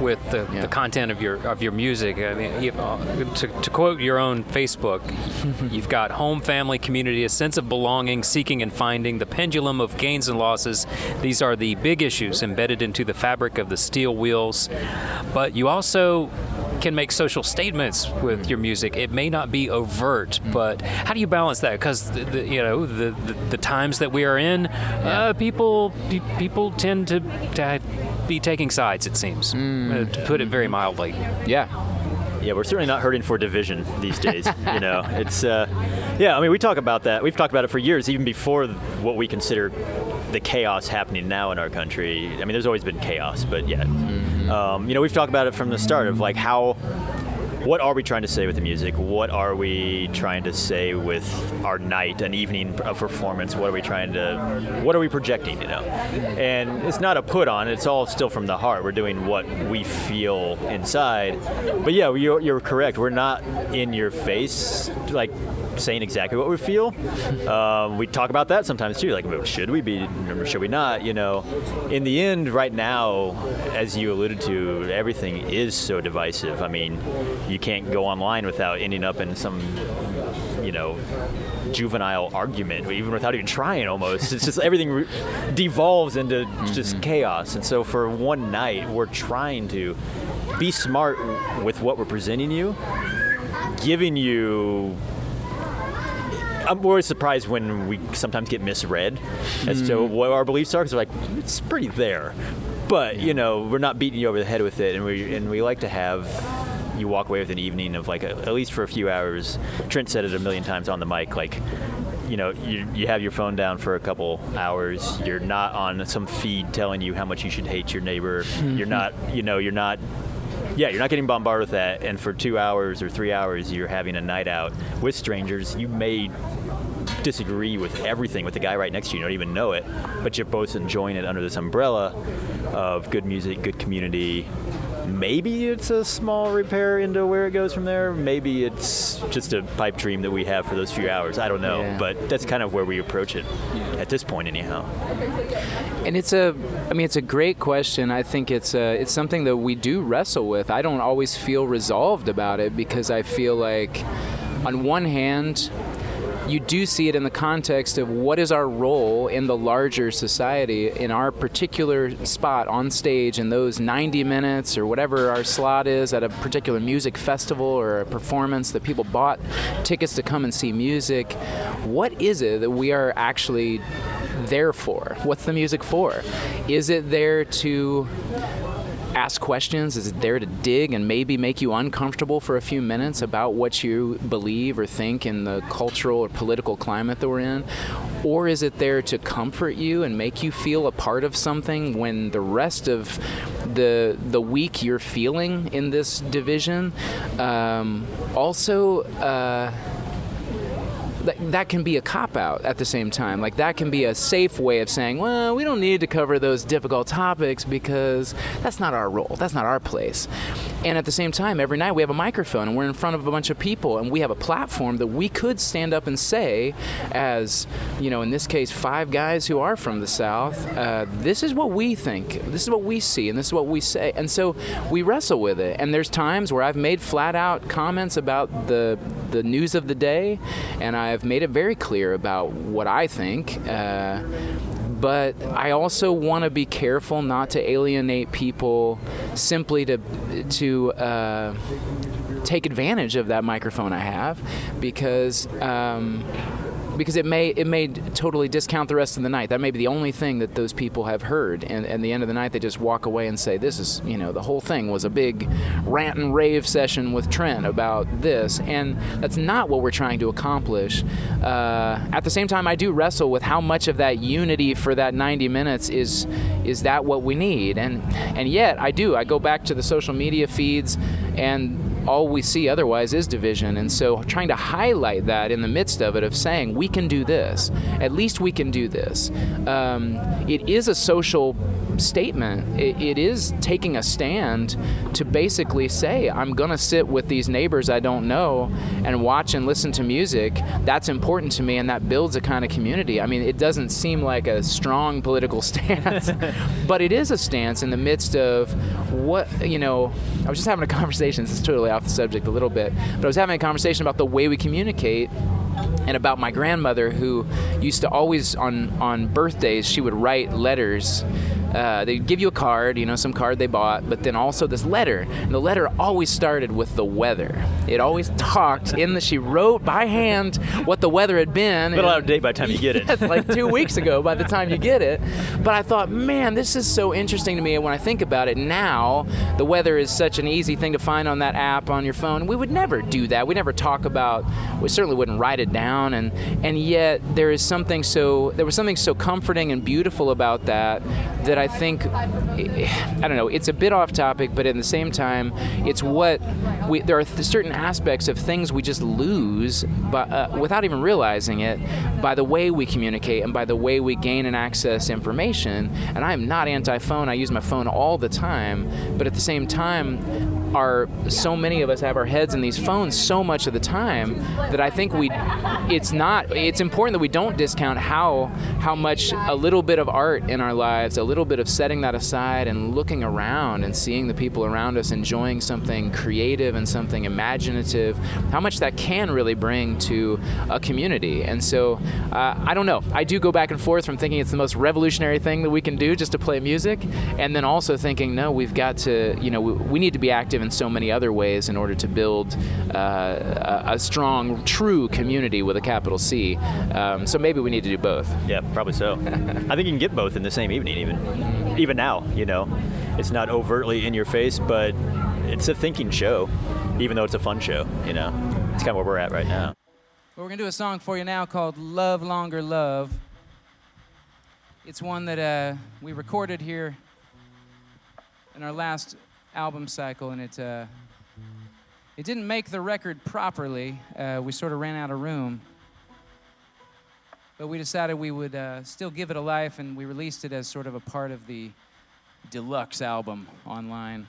With the, Yeah. the content of your of your music. I mean, you, uh, to, to quote your own Facebook, you've got home, family, community, a sense of belonging, seeking and finding, the pendulum of gains and losses. These are the big issues embedded into the fabric of the steel wheels. But you also can make social statements with your music. It may not be overt, but how do you balance that? Because you know the, the the times that we are in, uh, people people tend to, to be taking sides. It seems, uh, to put it very mildly. Yeah. Yeah, we're certainly not hurting for division these days. you know, it's uh, yeah. I mean, we talk about that. We've talked about it for years, even before what we consider the chaos happening now in our country. I mean, there's always been chaos, but yeah, um, you know, we've talked about it from the start of like how. What are we trying to say with the music? What are we trying to say with our night, an evening of performance? What are we trying to, what are we projecting, you know? And it's not a put on, it's all still from the heart. We're doing what we feel inside. But yeah, you're, you're correct. We're not in your face, like saying exactly what we feel. Um, we talk about that sometimes too, like should we be, or should we not? You know, in the end, right now, as you alluded to, everything is so divisive. I mean, you can't go online without ending up in some, you know, juvenile argument, even without even trying. Almost, it's just everything re- devolves into just mm-hmm. chaos. And so, for one night, we're trying to be smart with what we're presenting you, giving you I'm always surprised when we sometimes get misread as to mm-hmm. what our beliefs are because we're like it's pretty there, but you know we're not beating you over the head with it, and we and we like to have you walk away with an evening of like a, at least for a few hours. Trent said it a million times on the mic, like. You know, you, you have your phone down for a couple hours. You're not on some feed telling you how much you should hate your neighbor. You're not, you know, you're not yeah, you're not getting bombarded with that. And for two hours or three hours, you're having a night out with strangers. You may disagree with everything with the guy right next to you. You don't even know it, but you're both enjoying it under this umbrella of good music, good community. Maybe it's a small repair into where it goes from there. Maybe it's just a pipe dream that we have for those few hours. I don't know, Yeah. but that's kind of where we approach it at this point, anyhow. And it's a, I mean, it's a great question. I think it's a, it's something that we do wrestle with. I don't always feel resolved about it because I feel like, on one hand, you do see it in the context of what is our role in the larger society in our particular spot on stage in those 90 minutes or whatever our slot is at a particular music festival or a performance that people bought tickets to come and see music. What is it that we are actually there for? What's the music for? Is it there to ask questions? Is it there to dig and maybe make you uncomfortable for a few minutes about what you believe or think in the cultural or political climate that we're in? Or is it there to comfort you and make you feel a part of something when the rest of the the week you're feeling in this division? Um, also. Uh, that, that can be a cop out at the same time. Like that can be a safe way of saying, well, we don't need to cover those difficult topics because that's not our role. That's not our place. And at the same time, every night we have a microphone and we're in front of a bunch of people and we have a platform that we could stand up and say, as you know, in this case, five guys who are from the South, uh, this is what we think, this is what we see, and this is what we say. And so we wrestle with it. And there's times where I've made flat out comments about the the news of the day, and I've made it very clear about what I think. Uh, but I also want to be careful not to alienate people simply to to uh, take advantage of that microphone I have, because. Um, because it may it may totally discount the rest of the night. That may be the only thing that those people have heard, and at the end of the night they just walk away and say, "This is you know the whole thing was a big rant and rave session with Trent about this," and that's not what we're trying to accomplish. Uh, at the same time, I do wrestle with how much of that unity for that 90 minutes is is that what we need, and and yet I do. I go back to the social media feeds and all we see otherwise is division. And so trying to highlight that in the midst of it, of saying, we can do this, at least we can do this. Um, it is a social statement. It, it is taking a stand to basically say, I'm going to sit with these neighbors I don't know and watch and listen to music. That's important to me, and that builds a kind of community. I mean, it doesn't seem like a strong political stance, but it is a stance in the midst of what, you know, I was just having a conversation, this is totally off the subject a little bit, but I was having a conversation about the way we communicate and about my grandmother who used to always on on birthdays she would write letters uh, they'd give you a card, you know, some card they bought, but then also this letter. And the letter always started with the weather. It always talked in that she wrote by hand what the weather had been. A little out of date by the time you get it. Yes, like two weeks ago by the time you get it. But I thought, man, this is so interesting to me. And when I think about it now, the weather is such an easy thing to find on that app on your phone. We would never do that. We never talk about. We certainly wouldn't write it down. And and yet there is something so there was something so comforting and beautiful about that that I think I don't know. It's a bit off topic, but at the same time, it's what we. There are certain aspects of things we just lose, but uh, without even realizing it, by the way we communicate and by the way we gain and access information. And I'm not anti-phone. I use my phone all the time, but at the same time, are so many of us have our heads in these phones so much of the time that I think we it's not it's important that we don't discount how how much a little bit of art in our lives, a little bit of setting that aside and looking around and seeing the people around us enjoying something creative and something imaginative, how much that can really bring to a community. And so uh, I don't know. I do go back and forth from thinking it's the most revolutionary thing that we can do just to play music, and then also thinking no, we've got to you know we, we need to be active in so many other ways in order to build uh, a, strong, true community with a capital C. Um, so maybe we need to do both. Yeah, probably so. I think you can get both in the same evening, even even now. You know, it's not overtly in your face, but it's a thinking show, even though it's a fun show. You know, it's kind of where we're at right now. Well, we're gonna do a song for you now called "Love Longer Love." It's one that uh, we recorded here in our last album cycle, and it uh, it didn't make the record properly. Uh, we sort of ran out of room, but we decided we would uh, still give it a life, and we released it as sort of a part of the deluxe album online.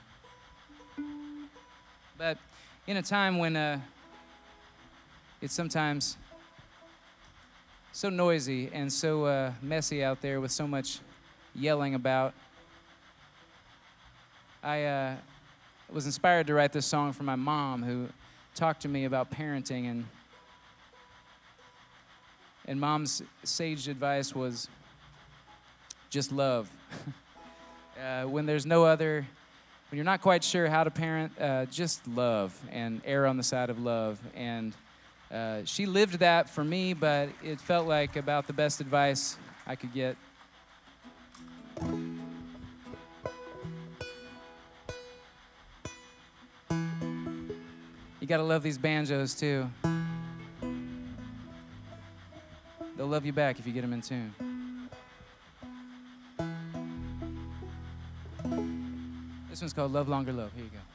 But in a time when uh, it's sometimes so noisy and so uh, messy out there with so much yelling about. I uh, was inspired to write this song for my mom, who talked to me about parenting, and and mom's sage advice was just love. uh, when there's no other, when you're not quite sure how to parent, uh, just love and err on the side of love. And uh, she lived that for me, but it felt like about the best advice I could get. You gotta love these banjos too. They'll love you back if you get them in tune. This one's called Love Longer Love. Here you go.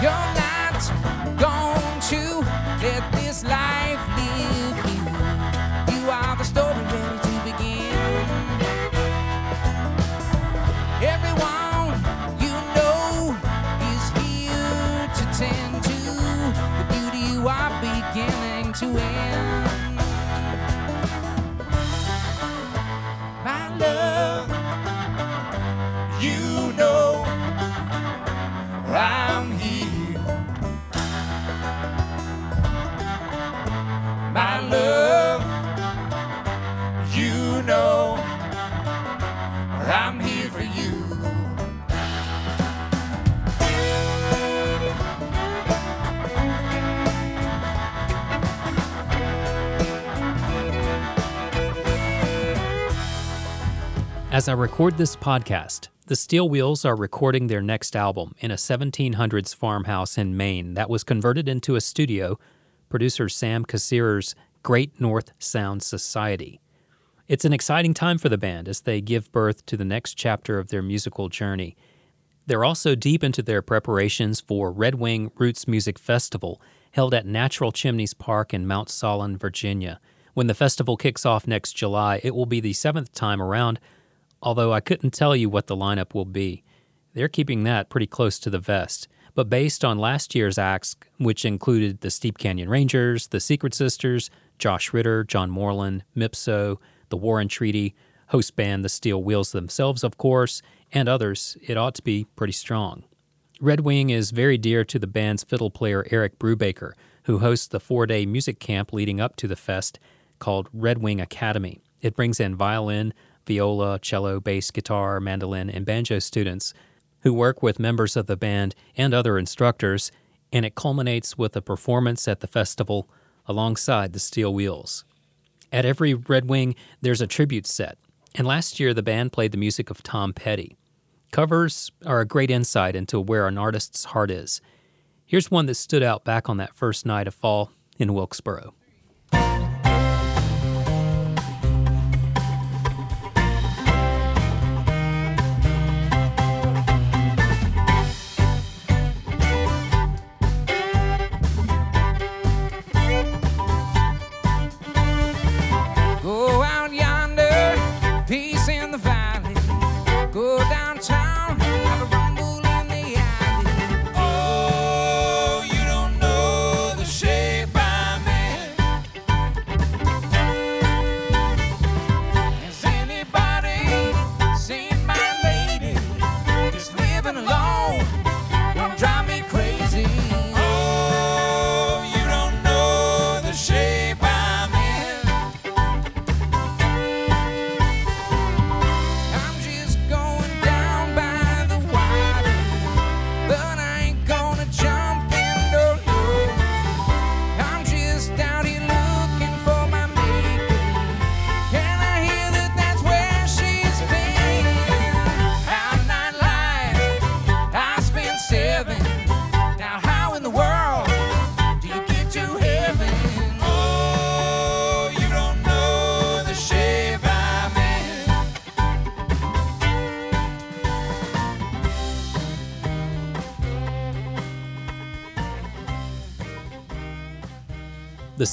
You're As I record this podcast, the Steel Wheels are recording their next album in a 1700s farmhouse in Maine that was converted into a studio, producer Sam Kassirer's Great North Sound Society. It's an exciting time for the band as they give birth to the next chapter of their musical journey. They're also deep into their preparations for Red Wing Roots Music Festival, held at Natural Chimneys Park in Mount Solon, Virginia. When the festival kicks off next July, it will be the seventh time around, although I couldn't tell you what the lineup will be. They're keeping that pretty close to the vest. But based on last year's acts, which included the Steep Canyon Rangers, the Secret Sisters, Josh Ritter, John Moreland, Mipso, the Warren Treaty, host band The Steel Wheels themselves, of course, and others, it ought to be pretty strong. Red Wing is very dear to the band's fiddle player Eric Brubaker, who hosts the four day music camp leading up to the fest called Red Wing Academy. It brings in violin, viola, cello, bass, guitar, mandolin, and banjo students who work with members of the band and other instructors, and it culminates with a performance at the festival alongside the Steel Wheels. At every Red Wing, there's a tribute set, and last year the band played the music of Tom Petty. Covers are a great insight into where an artist's heart is. Here's one that stood out back on that first night of fall in Wilkesboro.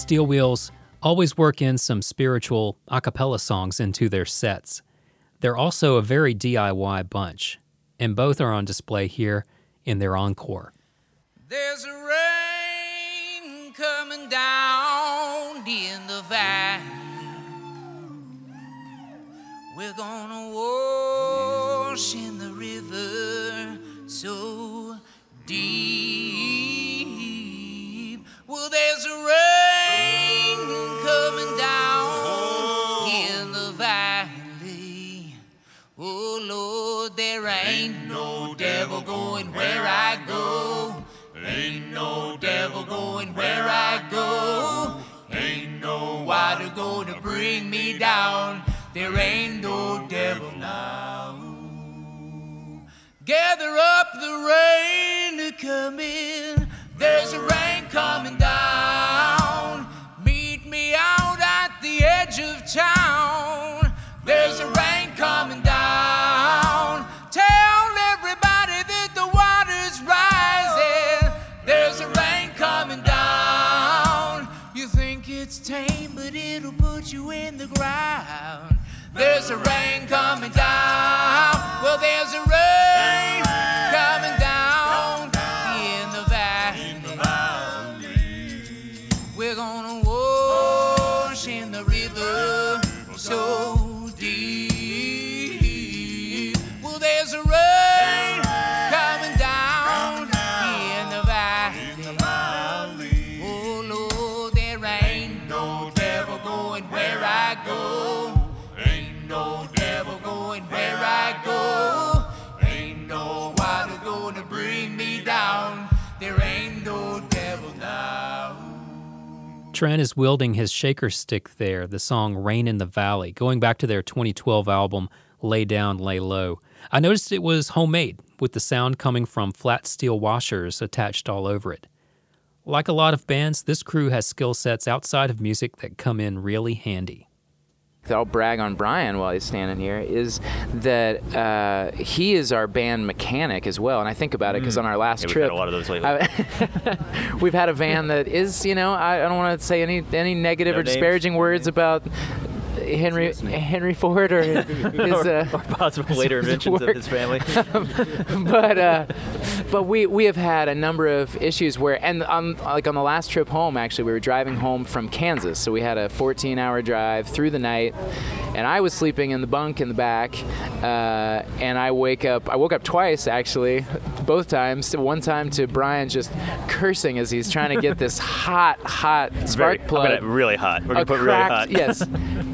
Steel Wheels always work in some spiritual a cappella songs into their sets. They're also a very DIY bunch, and both are on display here in their encore. There's a rain coming down in the valley. We're gonna wash Trent is wielding his shaker stick there, the song Rain in the Valley, going back to their 2012 album Lay Down, Lay Low. I noticed it was homemade, with the sound coming from flat steel washers attached all over it. Like a lot of bands, this crew has skill sets outside of music that come in really handy. I'll brag on Brian while he's standing here is that uh, he is our band mechanic as well. And I think about it because on our last Yeah, we've trip, had a lot of those lately. I- we've had a van that is, you know, I, I don't want to say any any negative No or names. disparaging words about Henry Henry Ford or his, uh, or possible later inventions of his family. but uh, but we we have had a number of issues where and on like on the last trip home actually we were driving home from Kansas so we had a 14 hour drive through the night and I was sleeping in the bunk in the back uh, and I wake up I woke up twice actually both times one time to Brian just cursing as he's trying to get this hot hot spark Very, plug really hot. We're gonna put really hot. yes,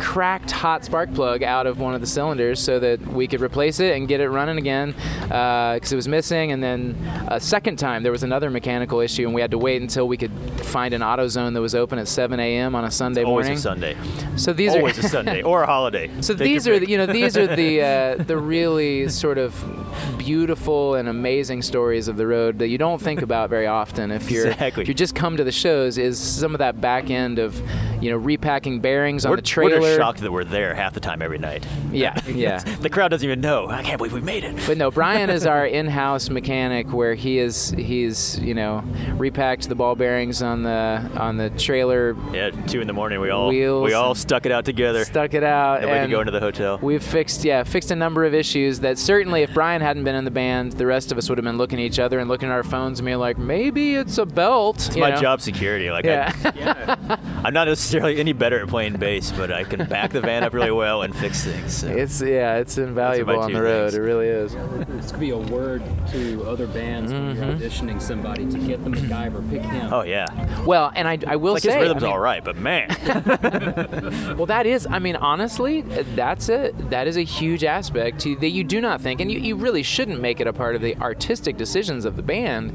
cracked hot spark plug out of one of the cylinders so that we could replace it and get it running again because it was missing. And then a second time there was another mechanical issue and we had to wait until we could find an auto zone that was open at 7 a.m. on a Sunday Always morning. a Sunday. So these Always are always a Sunday or a holiday. So Take these are the, you know these are the uh, the really sort of beautiful and amazing stories of the road that you don't think about very often if you're Exactly. if you just come to the shows is some of that back end of you know repacking bearings on the trailer. Shocked that we're there half the time every night. Yeah, yeah. the crowd doesn't even know. I can't believe we made it. But no, Brian is our in-house mechanic, where he is he's you know repacked the ball bearings on the on the trailer, Yeah, two in the morning. We all Wheels we all stuck it out together. stuck it out, and we could go into the hotel. we've fixed yeah fixed a number of issues that certainly if Brian hadn't been in the band, the rest of us would have been looking at each other and looking at our phones and being like, maybe it's a belt. It's my know? job security. Like Yeah. I, I'm not necessarily any better at playing bass, but I can back the van up really well and fix things. So. It's yeah, it's invaluable on the road. things. It really is. This could be a word to other bands when you're mm-hmm. auditioning somebody to get the MacGyver, pick him. oh yeah, Well, and I, I will like say, his I rhythm's mean- all right, but man, Well, that is, I mean, honestly, that's a that is a huge aspect to that you do not think, and you, you really shouldn't make it a part of the artistic decisions of the band.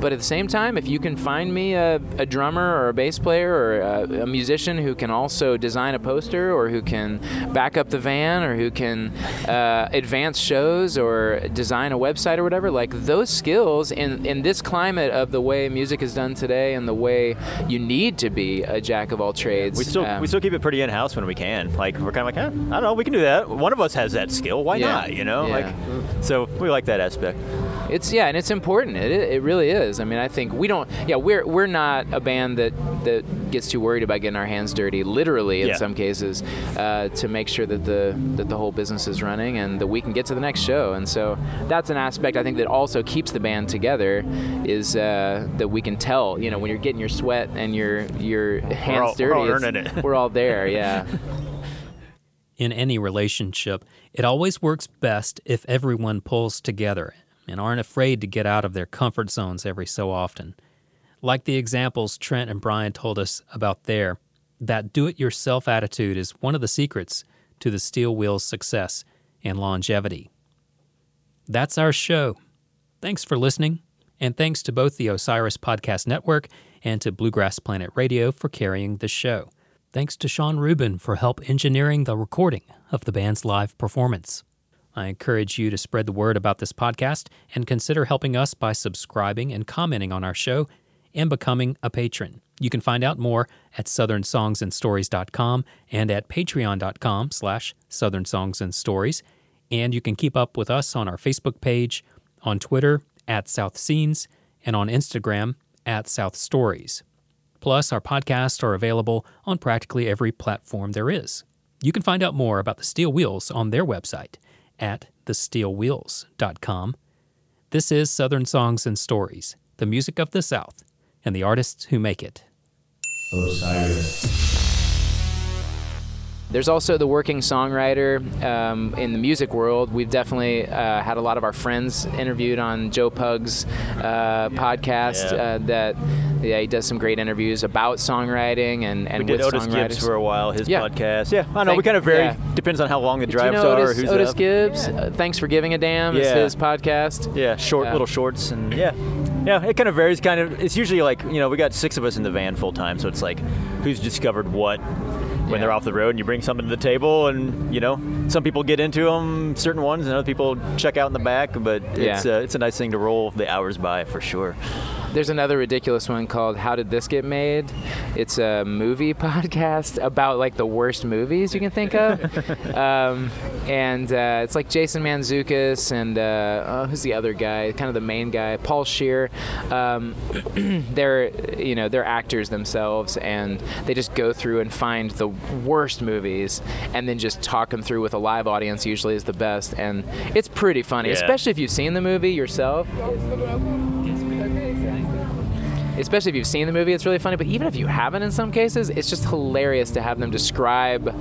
But at the same time, if you can find me a, a drummer or a bass player or a, a musician who can also design a poster or who can back up the van or who can uh, advance shows or design a website or whatever, like those skills in in this climate of the way music is done today and the way you need to be a jack of all trades. we still um, we still keep it pretty in house when we can. Like we're kind of like, eh, I don't know, we can do that. One of us has that skill. Why Yeah. not? You know, Yeah. like so we like that aspect. It's yeah, and it's important. It, it really is. I mean, I think we don't. Yeah, we're we're not a band that that gets too worried about getting our hands dirty, literally in Yeah. some cases, uh, to make sure that the that the whole business is running and that we can get to the next show. And so that's an aspect I think that also keeps the band together is uh, that we can tell. You know, when you're getting your sweat and your your hands all- we're dirty, all earning it. we're all there. Yeah. In any relationship, it always works best if everyone pulls together and aren't afraid to get out of their comfort zones every so often. Like the examples Trent and Brian told us about there, that do it yourself attitude is one of the secrets to the Steel Wheel's success and longevity. That's our show. Thanks for listening, and thanks to both the Osiris Podcast Network and to Bluegrass Planet Radio for carrying the show. Thanks to Sean Rubin for help engineering the recording of the band's live performance. I encourage you to spread the word about this podcast and consider helping us by subscribing and commenting on our show and becoming a patron. You can find out more at southernsongsandstories.com and at patreon.com slash southernsongsandstories. And you can keep up with us on our Facebook page, on Twitter at South Scenes, and on Instagram at South Stories. Plus, our podcasts are available on practically every platform there is. You can find out more about the Steel Wheels on their website at thesteelwheels.com. This is Southern Songs and Stories, the music of the South, and the artists who make it. Osiris. There's also the working songwriter um, in the music world. We've definitely uh, had a lot of our friends interviewed on Joe Pug's uh, podcast. Yeah. Uh, that yeah, he does some great interviews about songwriting and and we did with Otis songwriters. Gibbs for a while, his Yeah. podcast. Yeah, I know. Thank- we kind of vary. yeah. Depends on how long the Do you drives know are. Otis, who's Otis up. Gibbs? Uh, Thanks for giving a damn. Yeah. Is his podcast. Yeah, short Yeah. little shorts and yeah, yeah. It kind of varies. Kind of. It's usually like you know we got six of us in the van full time, so it's like who's discovered what when they're off the road and you bring something to the table and you know some people get into them certain ones and other people check out in the back but it's Yeah. uh, it's a nice thing to roll the hours by for sure There's another ridiculous one called "How Did This Get Made?" It's a movie podcast about like the worst movies you can think of, um, and uh, it's like Jason Mantzoukas and uh, oh, who's the other guy? Kind of the main guy, Paul Scheer. Um, they're you know they're actors themselves, and they just go through and find the worst movies, and then just talk them through with a live audience. Usually is the best, and it's pretty funny, Yeah. especially if you've seen the movie yourself especially if you've seen the movie, it's really funny. But even if you haven't, in some cases, it's just hilarious to have them describe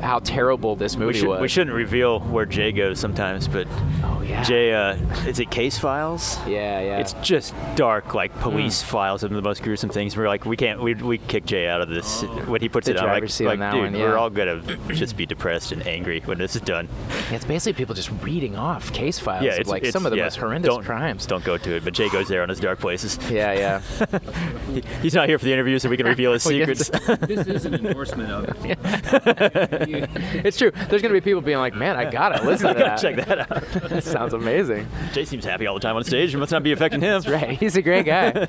how terrible this movie we, should, was. we shouldn't reveal where Jay goes sometimes but oh yeah Jay uh, is it case files yeah yeah it's just dark like police files of the most gruesome things we're like we can't we, we kick Jay out of this when he puts The it on like, like dude one, we're all gonna just be depressed and angry when this is done Yeah, it's basically people just reading off case files yeah of it's like it's- some of the yeah, most horrendous don't, crimes. don't go to it but Jay goes there on his dark places Yeah, yeah. He- he's not here for the interview so we can reveal his oh, secrets This is an endorsement of it. it's true. There's gonna be people being like, "Man, I gotta listen to that. check that out that sounds amazing." Jay seems happy all the time on stage it must not be affecting him Right, he's a great guy.